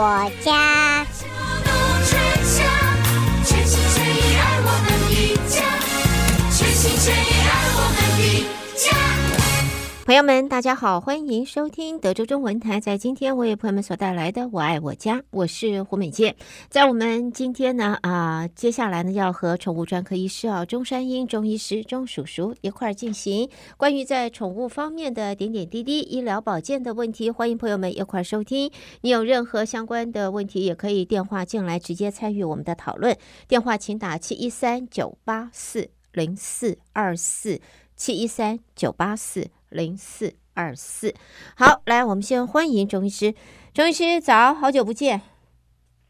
我家。朋友们，大家好，欢迎收听德州中文台。在今天，为朋友们所带来的《我爱我家》，我是胡美健。在我们今天呢，啊，接下来呢，要和宠物专科医师啊，钟山英钟医师钟叔叔一块儿进行关于在宠物方面的点点滴滴医疗保健的问题。欢迎朋友们一块儿收听。你有任何相关的问题，也可以电话进来直接参与我们的讨论。电话请打七一三九八四零四二四七一三九八四。零四二四，好，来，我们先欢迎钟医师。钟医师，早，好久不见。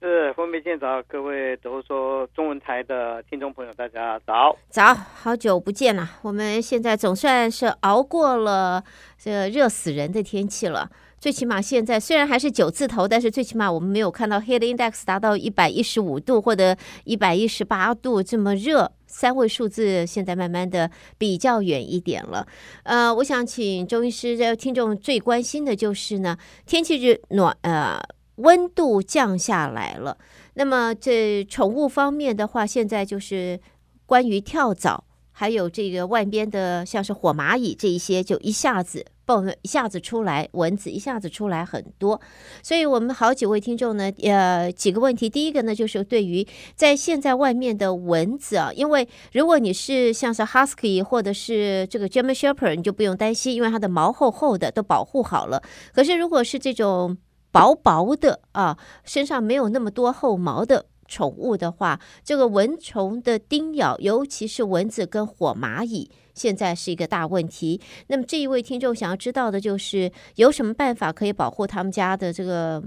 是，分别见早，各位都说中文台的听众朋友，大家早，早，好久不见了。我们现在总算是熬过了这个热死人的天气了。最起码现在虽然还是九字头，但是最起码我们没有看到 heat index 达到一百一十五度或者一百一十八度这么热。三位数字现在慢慢的比较远一点了。呃，我想请钟医师，这听众最关心的就是呢，天气热暖，呃，温度降下来了。那么这宠物方面的话，现在就是关于跳蚤。还有这个外边的，像是火蚂蚁这一些，就一下子爆，一下子出来，蚊子一下子出来很多。所以我们好几位听众呢，呃，几个问题。第一个呢，就是对于在现在外面的蚊子啊，因为如果你是像是 Husky 或者是这个 German Shepherd，你就不用担心，因为它的毛厚厚的，都保护好了。可是如果是这种薄薄的啊，身上没有那么多厚毛的。宠物的话，这个蚊虫的叮咬，尤其是蚊子跟火蚂蚁，现在是一个大问题。那么这一位听众想要知道的就是，有什么办法可以保护他们家的这个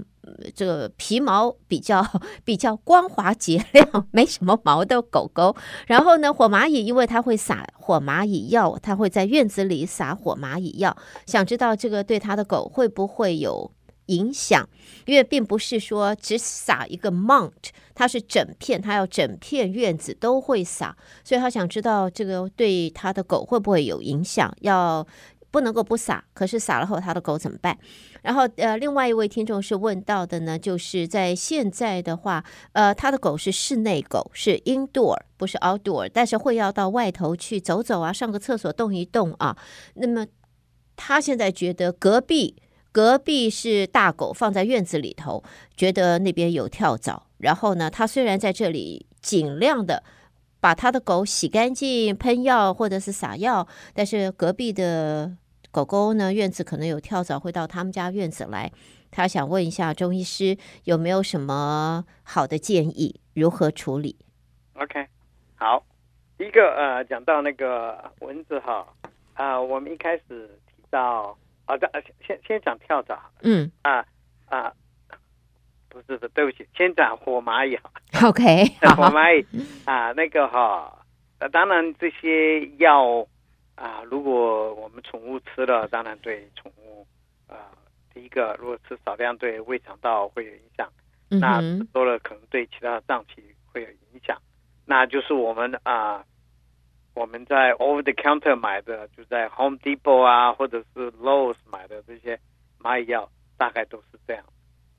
这个皮毛比较 比较光滑洁亮、没什么毛的狗狗？然后呢，火蚂蚁因为它会撒火蚂蚁药，它会在院子里撒火蚂蚁药，想知道这个对他的狗会不会有影响？因为并不是说只撒一个 mount。它是整片，它要整片院子都会撒，所以他想知道这个对他的狗会不会有影响？要不能够不撒，可是撒了后他的狗怎么办？然后呃，另外一位听众是问到的呢，就是在现在的话，呃，他的狗是室内狗，是 indoor 不是 outdoor，但是会要到外头去走走啊，上个厕所动一动啊。那么他现在觉得隔壁隔壁是大狗放在院子里头，觉得那边有跳蚤。然后呢，他虽然在这里尽量的把他的狗洗干净、喷药或者是撒药，但是隔壁的狗狗呢，院子可能有跳蚤，会到他们家院子来。他想问一下钟医师，有没有什么好的建议，如何处理？OK，好，一个呃，讲到那个蚊子哈，啊、我们一开始提到啊，这先先讲跳蚤，嗯啊啊。呃不是的，对不起，先讲火蚂蚁哈。OK，火蚂蚁啊，那个哈，那当然这些药啊，如果我们宠物吃了，当然对宠物啊，第一个如果吃少量，对胃肠道会有影响，那吃多了可能对其他脏器会有影响。那就是我们啊，我们在 over the counter 买的，就在 Home Depot 啊，或者是 Lowe's 买的这些蚂蚁药，大概都是这样。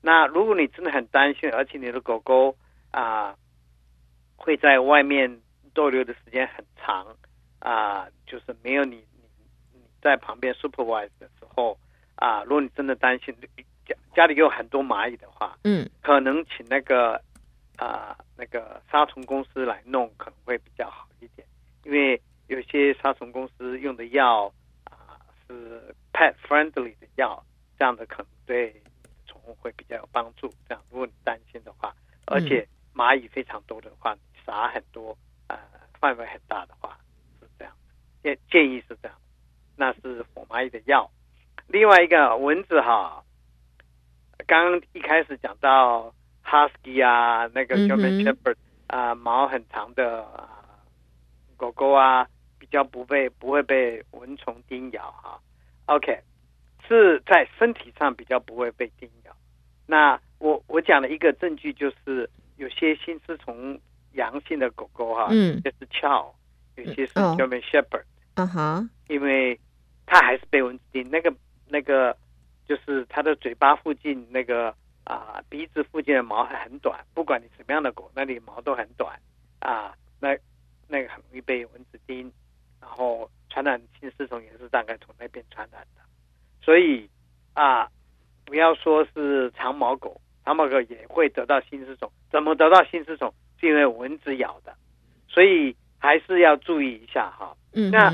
那如果你真的很担心，而且你的狗狗啊会在外面逗留的时间很长啊，就是没有你你你在旁边 supervise 的时候啊，如果你真的担心家家里有很多蚂蚁的话，嗯，可能请那个啊那个杀虫公司来弄可能会比较好一点，因为有些杀虫公司用的药啊是 pet friendly 的药，这样的可能对宠物。会比较有帮助。这样，如果你担心的话，而且蚂蚁非常多的话，你撒很多，呃，范围很大的话，是这样。建建议是这样，那是火蚂蚁的药。另外一个蚊子哈，刚刚一开始讲到 Husky 啊，那个 German Shepherd 啊，毛很长的、呃、狗狗啊，比较不被不会被蚊虫叮咬哈。OK，是在身体上比较不会被叮咬。那我我讲了一个证据，就是有些心丝虫阳性的狗狗哈，嗯，就是翘，有些是 German Shepherd，嗯哼，因为它还是被蚊子叮，那个那个就是它的嘴巴附近那个啊鼻子附近的毛还很短，不管你什么样的狗，那里毛都很短啊，那那个很容易被蚊子叮，然后传染性丝虫也是大概从那边传染的，所以啊，不要说是长毛狗，长毛狗也会得到心丝虫，怎么得到心丝虫？是因为蚊子咬的，所以还是要注意一下哈。嗯，那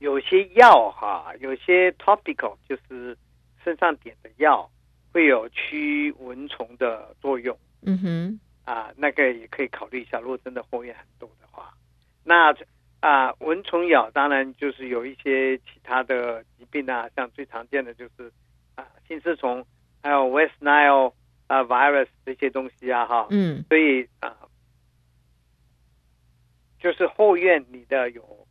有些药哈，有些 topical 就是身上点的药，会有驱蚊虫的作用。嗯哼，啊，那个也可以考虑一下。如果真的后院很多的话，那啊，蚊虫咬当然就是有一些其他的疾病啊，像最常见的就是啊，心丝虫，还有 West Nile 啊 virus 这些东西啊，哈，嗯，所以啊，就是后院你的有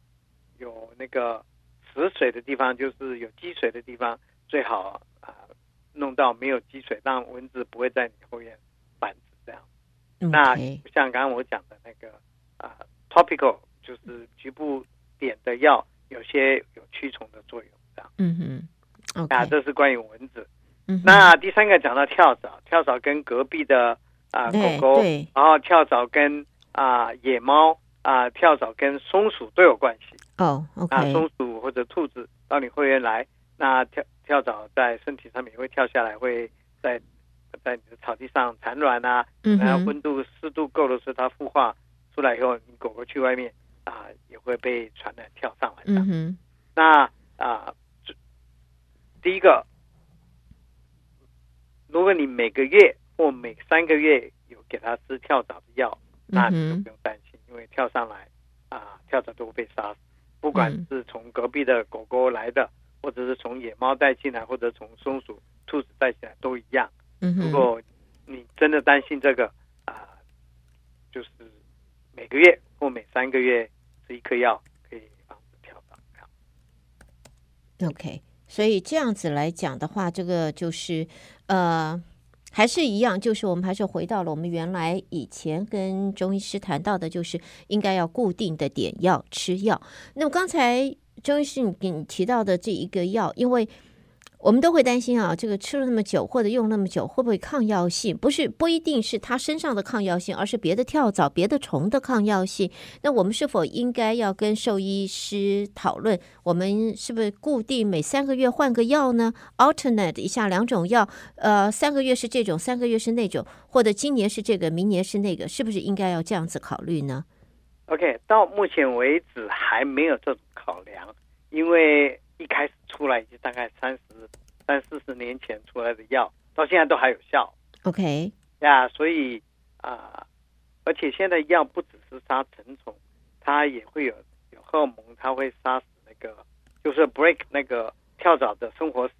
有那个死水的地方，就是有积水的地方，最好啊弄到没有积水，让蚊子不会在你后院.那像刚刚我讲的那个啊，topical 就是局部点的药，有些有驱虫的作用这样。嗯哼，OK，啊，这是关于蚊子。嗯，那第三个讲到跳蚤，跳蚤跟隔壁的啊狗狗，然后跳蚤跟啊野猫啊，跳蚤跟松鼠都有关系。哦啊，松鼠或者兔子到你后院来，那跳跳蚤在身体上面也会跳下来，会在在你的草地上产卵啊。嗯，然后温度湿度够的时候，它孵化出来以后，你狗狗去外面啊，也会被传染跳上来。那啊，第一个。如果你每个月或每三个月有给它吃跳蚤的药，那你就不用担心，因为跳上来啊，跳蚤都会被杀死。不管是从隔壁的狗狗来的，或者是从野猫带进来，或者从松鼠、兔子带进来，都一样。如果你真的担心这个啊，就是每个月或每三个月吃一颗药，可以防止跳蚤。OK。所以这样子来讲的话，这个就是呃，还是一样，就是我们还是回到了我们原来以前跟中医师谈到的，就是应该要固定的点药吃药。那么刚才中医师你给你提到的这一个药，因为。我们都会担心啊，这个吃了那么久或者用那么久，会不会抗药性？不是，不一定是它身上的抗药性，而是别的跳蚤、别的虫的抗药性。那我们是否应该要跟兽医师讨论？我们是不是固定每三个月换个药呢？Alternate 一下两种药，呃，三个月是这种，三个月是那种，或者今年是这个，明年是那个，是不是应该要这样子考虑呢？OK，到目前为止还没有这种考量，因为。一开始出来已经大概三来的药，到现在都还有效。OK，呀，所以啊、呃，而且现在药不只是杀成虫，它也会有有荷尔蒙，它会杀死那个，就是 break 那个跳蚤的生活史，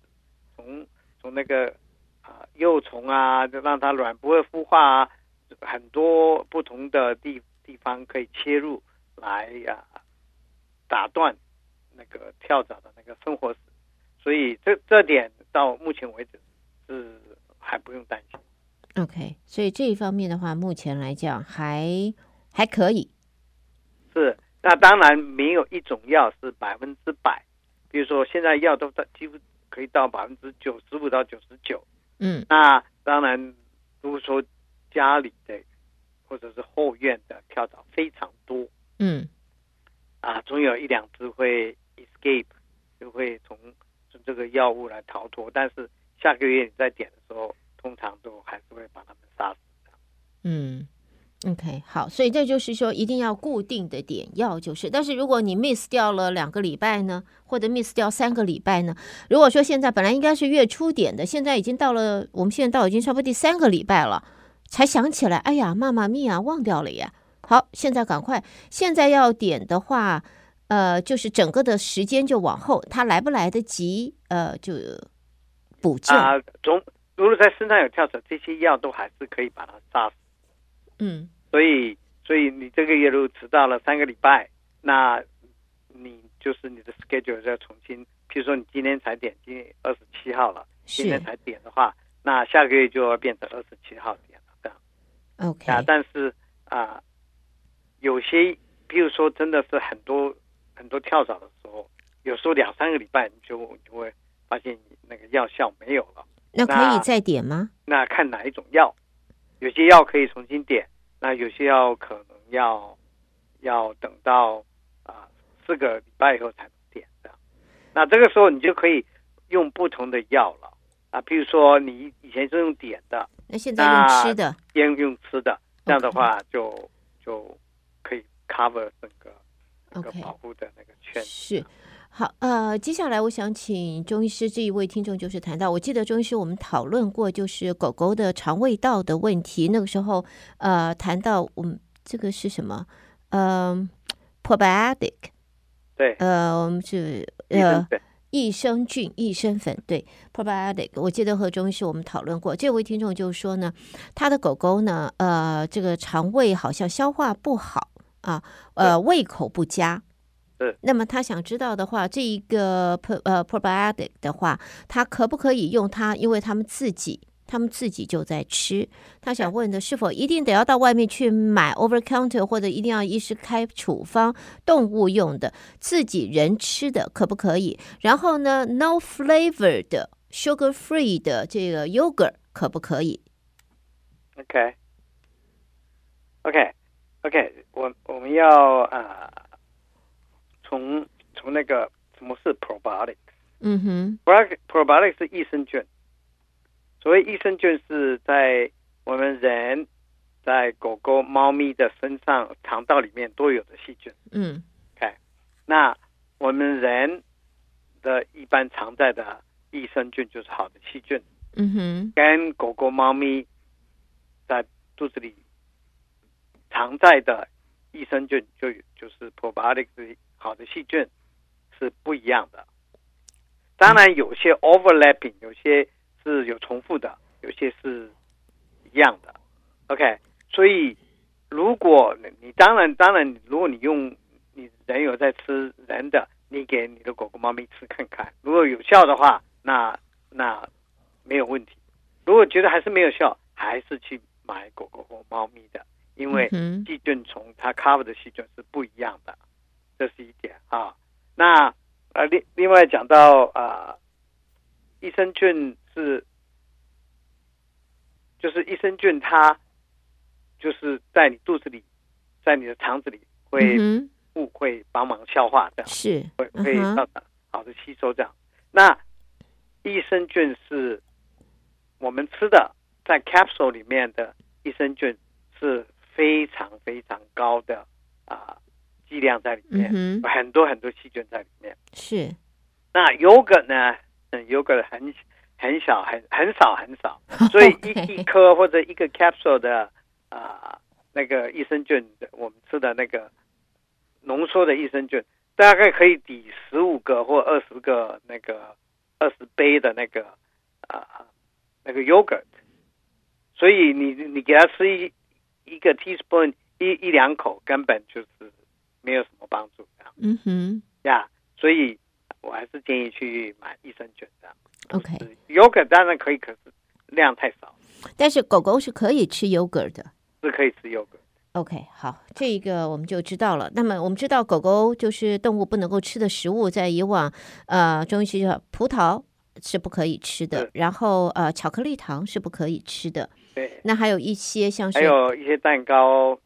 从从那个啊、呃、幼虫啊，就让它卵不会孵化啊，很多不同的地地方可以切入来呀、呃，打断。那个跳蚤的那个生活史，所以这这点到目前为止是还不用担心。OK，所以这一方面的话，目前来讲还还可以。是，那当然没有一种药是百分之百，比如说现在药都在几乎可以到百分之九十五到九十九。嗯，那当然，如果说家里的或者是后院的跳蚤非常多，嗯，啊，总有一两只会。escape 就会从从这个药物来逃脱，但是下个月你再点的时候，通常都还是会把它们杀死的。嗯，OK，好，所以这就是说一定要固定的点药，就是。但是如果你 miss 掉了两个礼拜呢，或者 miss 掉三个礼拜呢？如果说现在本来应该是月初点的，现在已经到了，我们现在到已经差不多第三个礼拜了，才想起来，哎呀，妈妈咪呀，忘掉了呀。好，现在赶快，现在要点的话。呃，就是整个的时间就往后，他来不来得及？呃，就补救啊。总如果在身上有跳蚤，这些药都还是可以把它杀死。嗯，所以，所以你这个月如果迟到了三个礼拜，那你就是你的 schedule 要重新。譬如说，你今天才点，今天二十七号了，今天才点的话，那下个月就要变成二十七号点了。这样。OK 啊，但是啊，有些，譬如说，真的是很多。很多跳蚤的时候，有时候两三个礼拜你就就会药效没有了。那可以再点吗？那看哪一种药，有些药可以重新点，那有些药可能要要等到啊四个礼拜以后才能点的。那这个时候你就可以用不同的药了啊，比如说你以前是用点的，那现在用吃的，先用吃的，这样的话就.就可以 cover 整个那个保护的那个圈。是。好，呃，接下来我想请钟医师这一位听众就是谈到，我记得钟医师我们讨论过，就是狗狗的肠胃道的问题。那个时候，呃，谈到我们这个是什么？嗯、呃、，probiotic，对，呃，我们是呃益生菌、益生粉，对，probiotic。我记得和钟医师我们讨论过，这位听众就是说呢，他的狗狗呢，呃，这个肠胃好像消化不好啊，呃，胃口不佳。那么他想知道的话，这一个 pro 呃 probiotic 的话，他可不可以用它？因为他们自己，他们自己就在吃。他想问的是否一定得要到外面去买 over counter，或者一定要医师开处方动物用的，自己人吃的可不可以？然后呢，no flavor 的 sugar free 的这个 yogurt 可不可以？OK，OK，OK，我我们要啊。Uh 从从那个什么是 probiotics？嗯哼，probiotics 是益生菌。所谓益生菌是在我们人在狗狗、猫咪的身上肠道里面都有的细菌。嗯，OK。那我们人的一般常在的益生菌就是好的细菌。嗯哼，跟狗狗、猫咪在肚子里常在的益生菌就就是 probiotics。好的细菌是不一样的，当然有些 overlapping，有些是有重复的，有些是一样的。OK，所以如果你当然当然，如果你用你人有在吃人的，你给你的狗狗、猫咪吃看看，如果有效的话，那那没有问题。如果觉得还是没有效，还是去买狗狗或猫咪的，因为细菌虫它 cover 的细菌是不一样的。这是一点啊，那呃另另外讲到啊、呃，益生菌是，就是益生菌它就是在你肚子里，在你的肠子里会不、嗯、会帮忙消化这样，是会会到达好的吸收这样。那益生菌是我们吃的，在 capsule 里面的益生菌是非常非常高的啊。呃剂量在里面，嗯、很多很多细菌在里面。是，那 yogurt 呢？嗯，yogurt 很很小，很很少很少，所以一一颗或者一个 capsule 的啊、呃，那个益生菌，我们吃的那个浓缩的益生菌，大概可以抵十五个或二十个那个二十杯的那个啊、呃、那个 yogurt。所以你你给他吃一一个 teaspoon 一一两口，根本就是。没有什么帮助，嗯哼，呀、yeah，所以我还是建议去买益生菌的。OK，yogurt 当然可以，可是量太少。但是狗狗是可以吃 yogurt 的，是可以吃 yogurt。OK，好，这一个我们就知道了。那么我们知道狗狗就是动物不能够吃的食物，在以往，呃，中医学上葡萄是不可以吃的，然后呃，巧克力糖是不可以吃的。对，那还有一些像是还有一些蛋糕，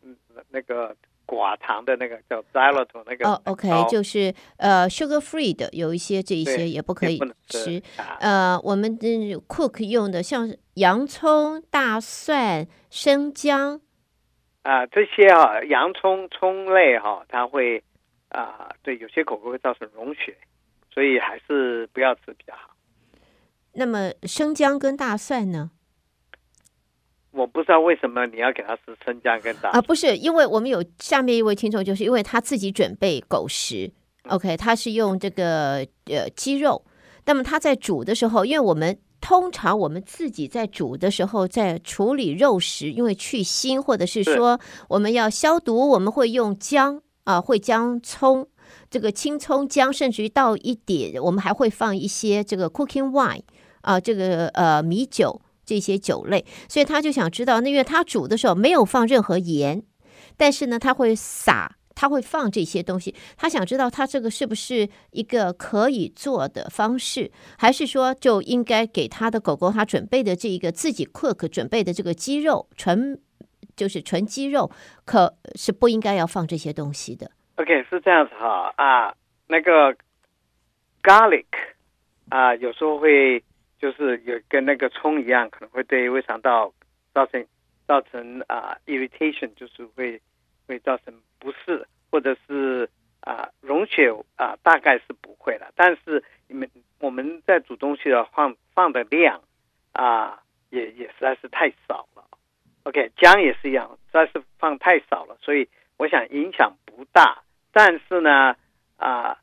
那个。寡糖的那个叫 xylitol 那个哦、，OK，就是呃 sugar free 的有一些这一些也不可以吃。呃，我们的 cook 用的像洋葱、大蒜、生姜啊、这些啊洋葱葱类哈、它会啊、对有些狗狗会造成溶血，所以还是不要吃比较好。那么生姜跟大蒜呢？我不知道为什么你要给他吃生姜跟大蒜啊？不是，因为我们有下面一位听众，就是因为他自己准备狗食，OK，他是用这个呃鸡肉，那么他在煮的时候，因为我们通常我们自己在煮的时候，在处理肉食，因为去腥或者是说我们要消毒，我们会用姜啊，会姜葱，这个青葱姜，甚至于倒一点，我们还会放一些这个 cooking wine 啊，这个呃米酒。这些酒类，所以他就想知道，那因为他煮的时候没有放任何盐，但是呢，他会撒他会放这些东西，他想知道他这个是不是一个可以做的方式，还是说就应该给他的狗狗他准备的这一个自己 cook 准备的这个鸡肉纯就是纯鸡肉，可是不应该要放这些东西的。OK，是这样子哈啊，那个 garlic 啊，有时候会就是有跟那个葱一样，可能会对胃肠道造成造成啊 irritation，就是会会造成。不适，或者是啊，溶血啊，大概是不会了。但是你们我们在煮东西的放放的量啊，也也实在是太少了。OK，姜也是一样，实在是放太少了，所以我想影响不大。但是呢，啊，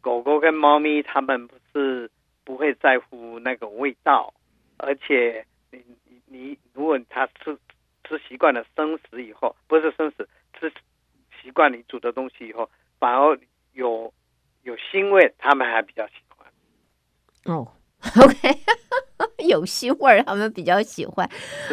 狗狗跟猫咪它们不是不会在乎那个味道，而且你你你，如果他吃吃习惯了生食以后，不是生食吃。习惯你煮的东西以后，反而有有腥味，他们还比较喜欢。哦，OK，有腥味儿，他们比较喜欢。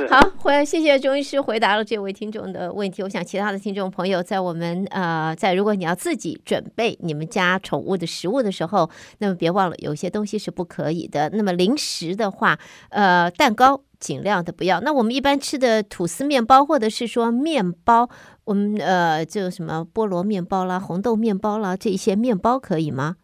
好，回来谢谢钟医师回答了这位听众的问题。我想其他的听众朋友，在我们呃，在如果你要自己准备你们家宠物的食物的时候，那么别忘了有些东西是不可以的。那么零食的话，呃，蛋糕。尽量的不要。那我们一般吃的吐司面包，或者是说面包，我们呃，就什么菠萝面包啦、红豆面包啦，这一些面包可以吗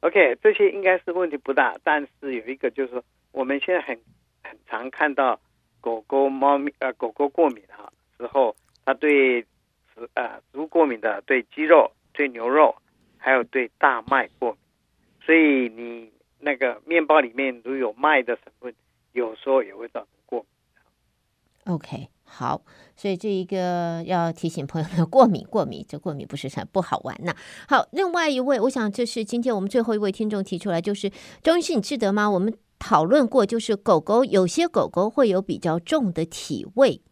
？OK，这些应该是问题不大。但是有一个就是说，我们现在很很常看到狗狗、猫咪呃，狗狗过敏啊之后，它对食呃食物过敏的，对鸡肉、对牛肉，还有对大麦过敏。所以你那个面包里面如有麦的成分，有时候也会造成过敏。OK，好，所以这一个要提醒朋友们，过敏，过敏，这过敏不是很不好玩呐。好，另外一位，我想这是今天我们最后一位听众提出来，就是钟医师，你记得吗？我们讨论过，就是狗狗有些狗狗会有比较重的体味，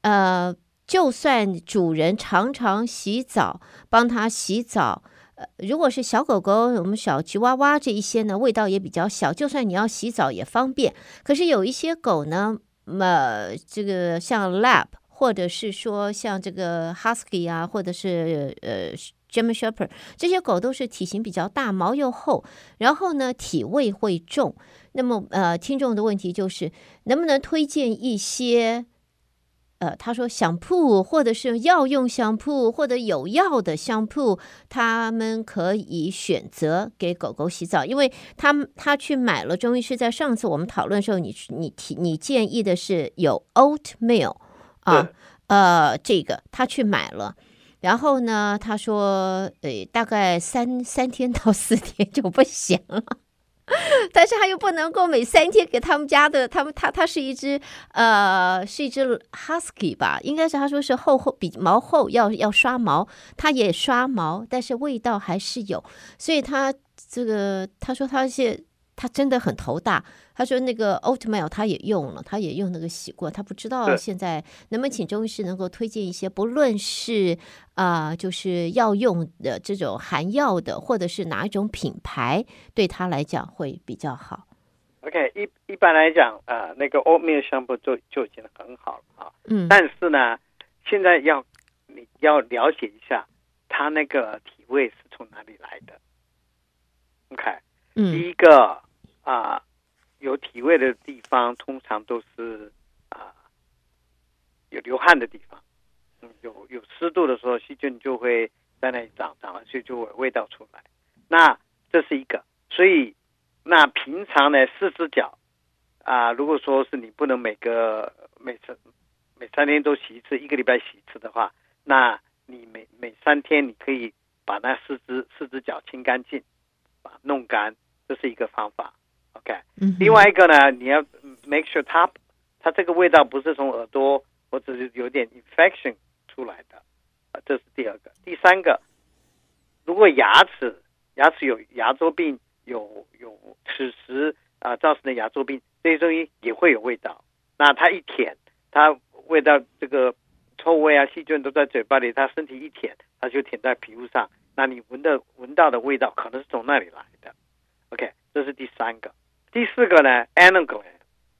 呃，就算主人常常洗澡，帮它洗澡，呃，如果是小狗狗，我们小吉娃娃这一些呢，味道也比较小，就算你要洗澡也方便。可是有一些狗呢。那么这个像 Lab，或者是说像这个 Husky 啊，或者是呃 German Shepherd 这些狗都是体型比较大，毛又厚，然后呢体味会重。那么呃，听众的问题就是能不能推荐一些？呃，他说香铺或者是药用香铺或者有药的香铺，他们可以选择给狗狗洗澡，因为他他去买了。中医师在上次我们讨论的时候，你你提你建议的是有 oatmeal 啊，呃，这个他去买了，然后呢，他说，呃，大概三三天到四天就不行了。但是他又不能够每三天给他们家的，他们他他是一只呃是一只 husky 吧，应该是他说是厚厚比毛厚，要要刷毛，他也刷毛，但是味道还是有，所以他这个他说他是。他真的很头大。他说那个 oatmeal 他也用了，他也用那个洗过，他不知道现在能不能请中医师能够推荐一些，不论是啊、呃，就是药用的这种含药的，或者是哪一种品牌，对他来讲会比较好。OK，一一般来讲，呃，那个 oatmeal 香布就就已经很好了啊。嗯。但是呢，现在要你要了解一下，他那个体味是从哪里来的。OK。嗯。第一个。啊，有体味的地方通常都是啊有流汗的地方，嗯，有有湿度的时候，细菌就会在那里长，长了所以就会味道出来。那这是一个，所以那平常呢，四只脚啊，如果说是你不能每个每次每三天都洗一次，一个礼拜洗一次的话，那你每每三天你可以把那四只四只脚清干净，把弄干，这是一个方法。OK，另外一个呢，你要 make sure 它它这个味道不是从耳朵或者是有点 infection 出来的，啊，这是第二个。第三个，如果牙齿牙齿有牙周病，有有齿石啊造成的牙周病，这些东西也会有味道。那它一舔，它味道这个臭味啊细菌都在嘴巴里，它身体一舔，它就舔在皮肤上，那你闻的闻到的味道可能是从那里来的。OK，这是第三个。第四个呢，anal gland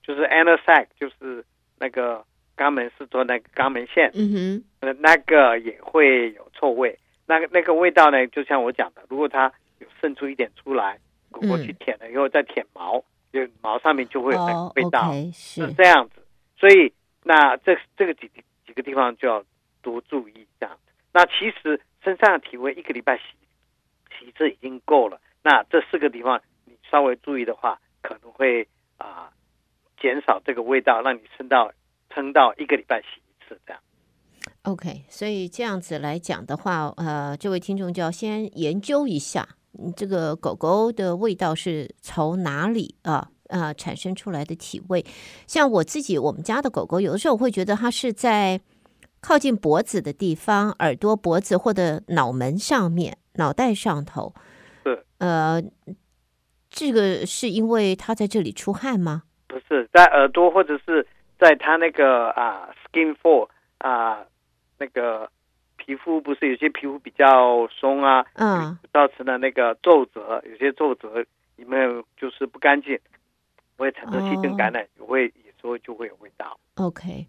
就是 anal sac，就是那个肛门是做那个肛门腺，嗯哼，那个也会有臭味。那个那个味道呢，就像我讲的，如果它有渗出一点出来，狗狗去舔了以后再舔毛，就毛上面就会有那个味道，是这样子。所以那这这个几几个地方就要多注意这样子。那其实身上的体味一个礼拜洗洗一次已经够了。那这四个地方你稍微注意的话，可能会啊、呃、减少这个味道，让你撑到撑到一个礼拜洗一次这样。OK，所以这样子来讲的话，呃，这位听众就要先研究一下，这个狗狗的味道是从哪里啊啊、呃、产生出来的体味。像我自己，我们家的狗狗，有的时候我会觉得它是在靠近脖子的地方，耳朵、脖子或者脑门上面、脑袋上头。是呃，这个是因为他在这里出汗吗？不是，在耳朵或者是在他那个啊 skin fold 啊。那个皮肤不是有些皮肤比较松啊，嗯，造成了那个皱褶，有些皱褶里面就是不干净，会产生细菌感染，也会有时候就会有味道。OK，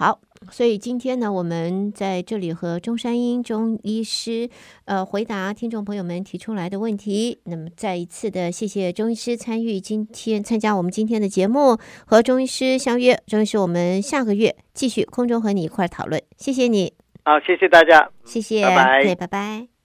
好，所以今天呢，我们在这里和中山英中医师呃回答听众朋友们提出来的问题。那么再一次的谢谢中医师参与今天参加我们今天的节目，和中医师相约，中医师我们下个月继续空中和你一块儿讨论。谢谢你，好，谢谢大家，谢谢，拜拜，对，拜拜。